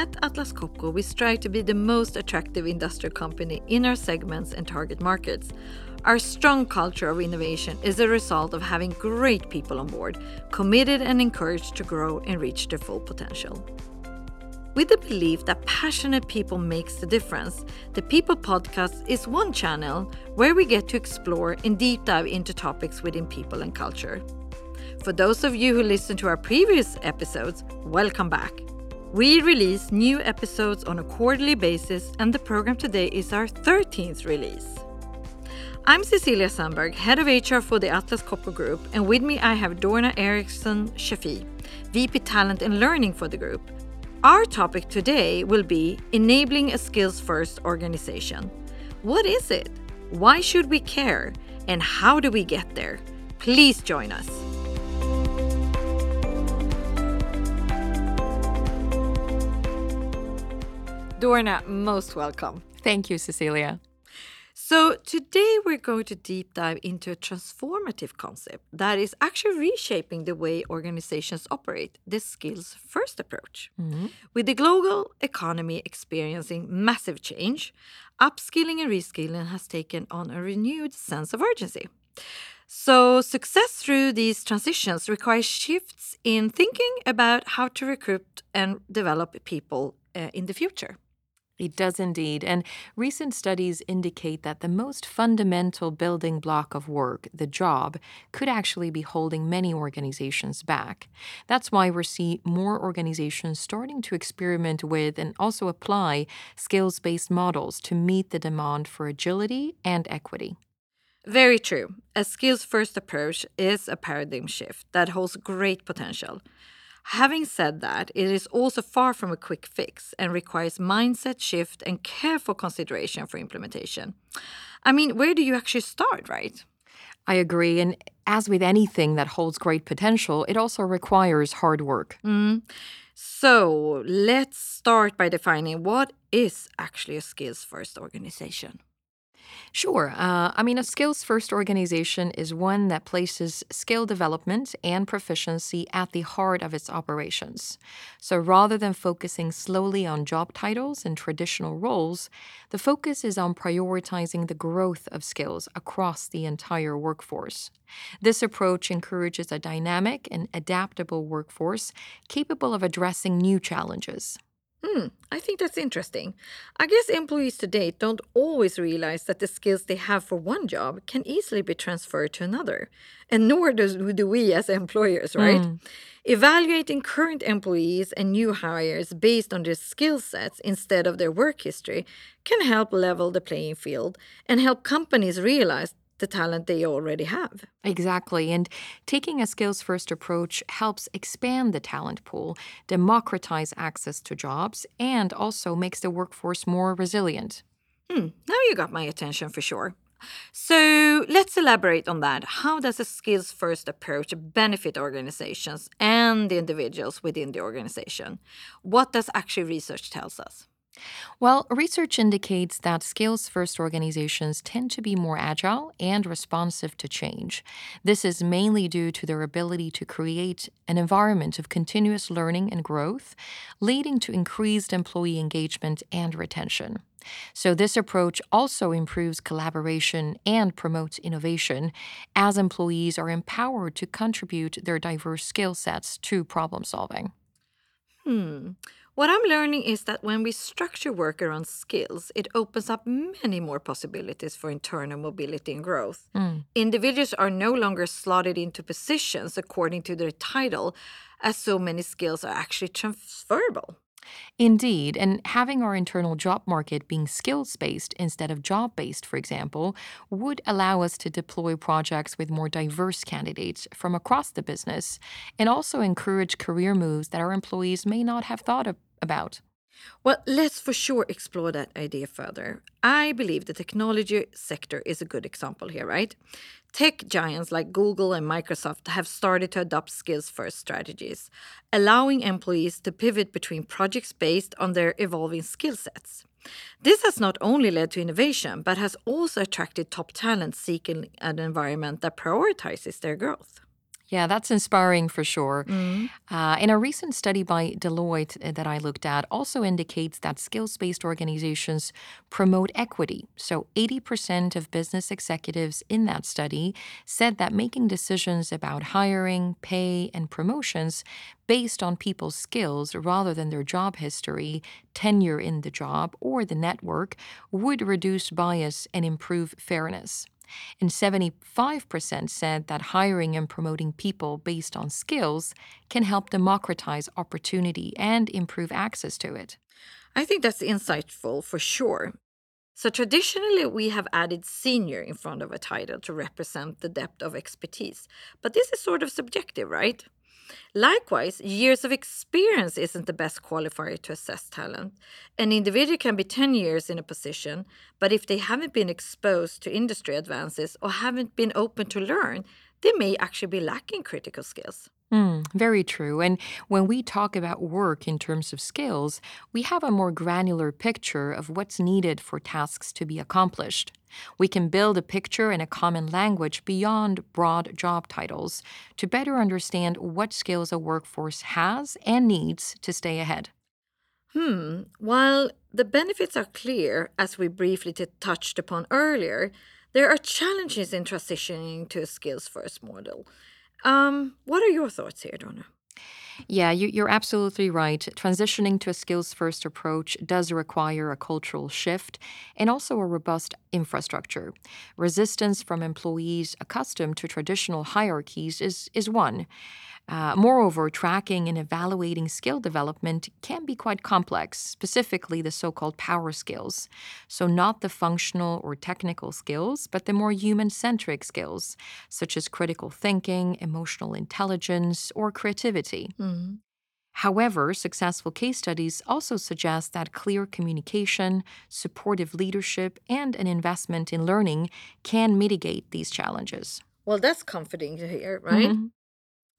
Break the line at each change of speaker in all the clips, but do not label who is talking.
At Atlas Copco, we strive to be the most attractive industrial company in our segments and target markets. Our strong culture of innovation is a result of having great people on board, committed and encouraged to grow and reach their full potential. With the belief that passionate people makes the difference, the People Podcast is one channel where we get to explore and deep dive into topics within people and culture. For those of you who listened to our previous episodes, welcome back. We release new episodes on a quarterly basis, and the program today is our 13th release. I'm Cecilia Sandberg, head of HR for the Atlas Copco Group, and with me I have Dorna Eriksson Shafi, VP Talent and Learning for the group. Our topic today will be enabling a skills first organization. What is it? Why should we care? And how do we get there? Please join us. Dorna, most welcome.
Thank you, Cecilia.
So, today we're going to deep dive into a transformative concept that is actually reshaping the way organizations operate the skills first approach. Mm-hmm. With the global economy experiencing massive change, upskilling and reskilling has taken on a renewed sense of urgency. So, success through these transitions requires shifts in thinking about how to recruit and develop people uh, in the future.
It does indeed. And recent studies indicate that the most fundamental building block of work, the job, could actually be holding many organizations back. That's why we're seeing more organizations starting to experiment with and also apply skills based models to meet the demand for agility and equity.
Very true. A skills first approach is a paradigm shift that holds great potential. Having said that, it is also far from a quick fix and requires mindset shift and careful consideration for implementation. I mean, where do you actually start, right?
I agree. And as with anything that holds great potential, it also requires hard work.
Mm. So let's start by defining what is actually a skills first organization.
Sure. Uh, I mean, a skills first organization is one that places skill development and proficiency at the heart of its operations. So rather than focusing slowly on job titles and traditional roles, the focus is on prioritizing the growth of skills across the entire workforce. This approach encourages a dynamic and adaptable workforce capable of addressing new challenges.
Hmm, I think that's interesting. I guess employees today don't always realize that the skills they have for one job can easily be transferred to another. And nor does, do we as employers, right? Mm. Evaluating current employees and new hires based on their skill sets instead of their work history can help level the playing field and help companies realize the talent they already have.
Exactly. And taking a skills first approach helps expand the talent pool, democratize access to jobs, and also makes the workforce more resilient.
Hmm, now you got my attention for sure. So let's elaborate on that. How does a skills first approach benefit organizations and the individuals within the organization? What does actually research tells us?
Well, research indicates that skills first organizations tend to be more agile and responsive to change. This is mainly due to their ability to create an environment of continuous learning and growth, leading to increased employee engagement and retention. So, this approach also improves collaboration and promotes innovation as employees are empowered to contribute their diverse skill sets to problem solving.
Hmm. What I'm learning is that when we structure work around skills, it opens up many more possibilities for internal mobility and growth. Mm. Individuals are no longer slotted into positions according to their title, as so many skills are actually transferable.
Indeed, and having our internal job market being skills based instead of job based, for example, would allow us to deploy projects with more diverse candidates from across the business and also encourage career moves that our employees may not have thought of, about.
Well, let's for sure explore that idea further. I believe the technology sector is a good example here, right? Tech giants like Google and Microsoft have started to adopt skills first strategies, allowing employees to pivot between projects based on their evolving skill sets. This has not only led to innovation, but has also attracted top talent seeking an environment that prioritizes their growth.
Yeah, that's inspiring for sure. Mm. Uh, and a recent study by Deloitte uh, that I looked at also indicates that skills based organizations promote equity. So, 80% of business executives in that study said that making decisions about hiring, pay, and promotions based on people's skills rather than their job history, tenure in the job, or the network would reduce bias and improve fairness. And 75% said that hiring and promoting people based on skills can help democratize opportunity and improve access to it.
I think that's insightful for sure. So, traditionally, we have added senior in front of a title to represent the depth of expertise. But this is sort of subjective, right? Likewise, years of experience isn't the best qualifier to assess talent. An individual can be 10 years in a position, but if they haven't been exposed to industry advances or haven't been open to learn, they may actually be lacking critical skills.
Mm, very true. And when we talk about work in terms of skills, we have a more granular picture of what's needed for tasks to be accomplished. We can build a picture and a common language beyond broad job titles to better understand what skills a workforce has and needs to stay ahead.
Hmm. While the benefits are clear, as we briefly touched upon earlier, there are challenges in transitioning to a skills first model. Um, what are your thoughts here, Dorna?
Yeah, you, are absolutely right. Transitioning to a skills first approach does require a cultural shift and also a robust infrastructure. Resistance from employees accustomed to traditional hierarchies is, is one. Uh, moreover, tracking and evaluating skill development can be quite complex, specifically the so called power skills. So, not the functional or technical skills, but the more human centric skills, such as critical thinking, emotional intelligence, or creativity. Mm-hmm. However, successful case studies also suggest that clear communication, supportive leadership, and an investment in learning can mitigate these challenges.
Well, that's comforting to hear, right? Mm-hmm.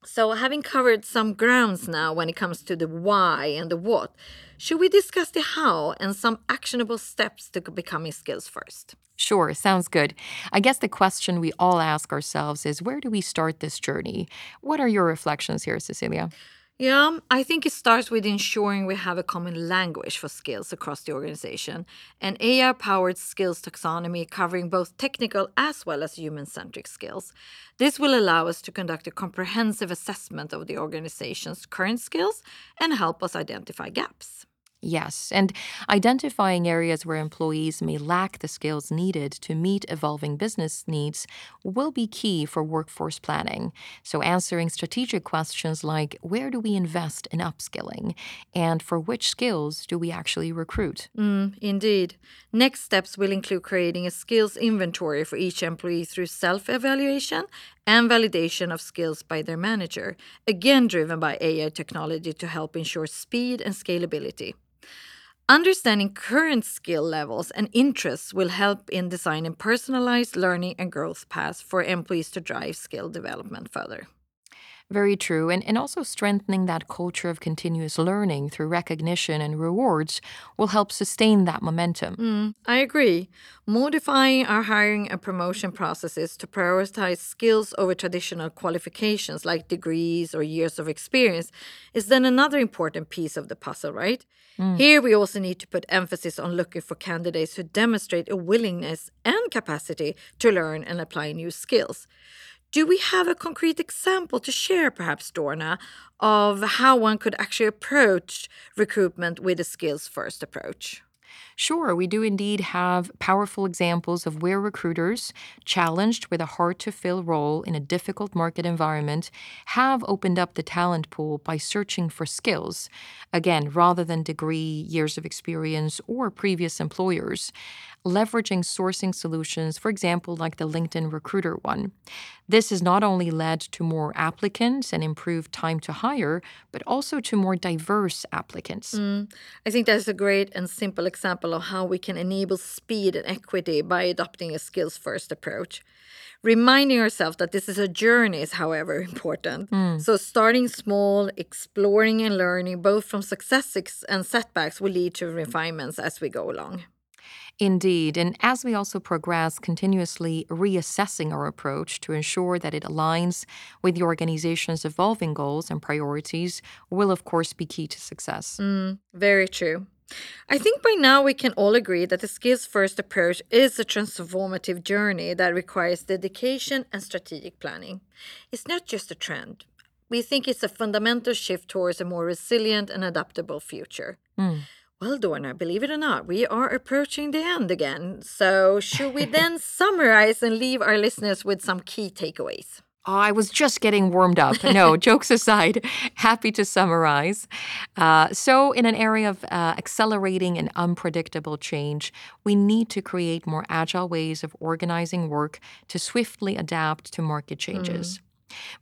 So, having covered some grounds now when it comes to the why and the what, should we discuss the how and some actionable steps to becoming skills first?
Sure, sounds good. I guess the question we all ask ourselves is where do we start this journey? What are your reflections here, Cecilia?
Yeah, I think it starts with ensuring we have a common language for skills across the organization, an AI powered skills taxonomy covering both technical as well as human centric skills. This will allow us to conduct a comprehensive assessment of the organization's current skills and help us identify gaps.
Yes, and identifying areas where employees may lack the skills needed to meet evolving business needs will be key for workforce planning. So, answering strategic questions like where do we invest in upskilling and for which skills do we actually recruit?
Mm, indeed. Next steps will include creating a skills inventory for each employee through self evaluation and validation of skills by their manager, again driven by AI technology to help ensure speed and scalability. Understanding current skill levels and interests will help in designing personalized learning and growth paths for employees to drive skill development further.
Very true. And, and also strengthening that culture of continuous learning through recognition and rewards will help sustain that momentum.
Mm, I agree. Modifying our hiring and promotion processes to prioritize skills over traditional qualifications like degrees or years of experience is then another important piece of the puzzle, right? Mm. Here, we also need to put emphasis on looking for candidates who demonstrate a willingness and capacity to learn and apply new skills. Do we have a concrete example to share, perhaps, Dorna, of how one could actually approach recruitment with a skills first approach?
Sure, we do indeed have powerful examples of where recruiters, challenged with a hard to fill role in a difficult market environment, have opened up the talent pool by searching for skills, again, rather than degree, years of experience, or previous employers leveraging sourcing solutions, for example, like the LinkedIn Recruiter one. This has not only led to more applicants and improved time to hire, but also to more diverse applicants.
Mm, I think that's a great and simple example of how we can enable speed and equity by adopting a skills first approach. Reminding ourselves that this is a journey is, however, important. Mm. So, starting small, exploring and learning both from successes and setbacks will lead to refinements as we go along.
Indeed. And as we also progress, continuously reassessing our approach to ensure that it aligns with the organization's evolving goals and priorities will, of course, be key to success.
Mm, very true. I think by now we can all agree that the skills first approach is a transformative journey that requires dedication and strategic planning. It's not just a trend. We think it's a fundamental shift towards a more resilient and adaptable future.
Mm.
Well, Dorna, believe it or not, we are approaching the end again. So, should we then summarize and leave our listeners with some key takeaways?
Oh, I was just getting warmed up. No, jokes aside, happy to summarize. Uh, so, in an area of uh, accelerating and unpredictable change, we need to create more agile ways of organizing work to swiftly adapt to market changes. Mm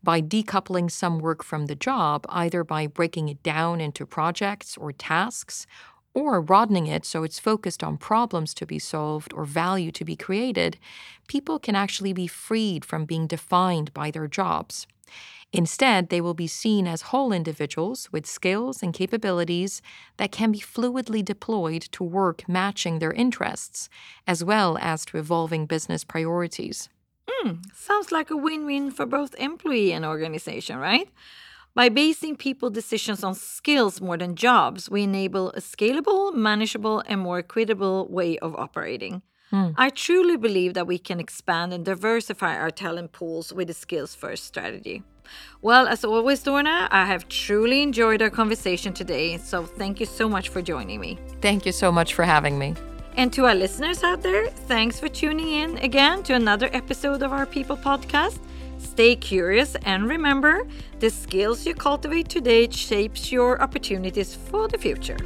by decoupling some work from the job, either by breaking it down into projects or tasks, or broadening it so it's focused on problems to be solved or value to be created, people can actually be freed from being defined by their jobs. Instead, they will be seen as whole individuals with skills and capabilities that can be fluidly deployed to work matching their interests, as well as to evolving business priorities.
Mm, sounds like a win win for both employee and organization, right? By basing people decisions on skills more than jobs, we enable a scalable, manageable, and more equitable way of operating. Mm. I truly believe that we can expand and diversify our talent pools with a skills first strategy. Well, as always, Dorna, I have truly enjoyed our conversation today, so thank you so much for joining me.
Thank you so much for having me.
And to our listeners out there, thanks for tuning in again to another episode of our People Podcast. Stay curious and remember the skills you cultivate today shapes your opportunities for the future.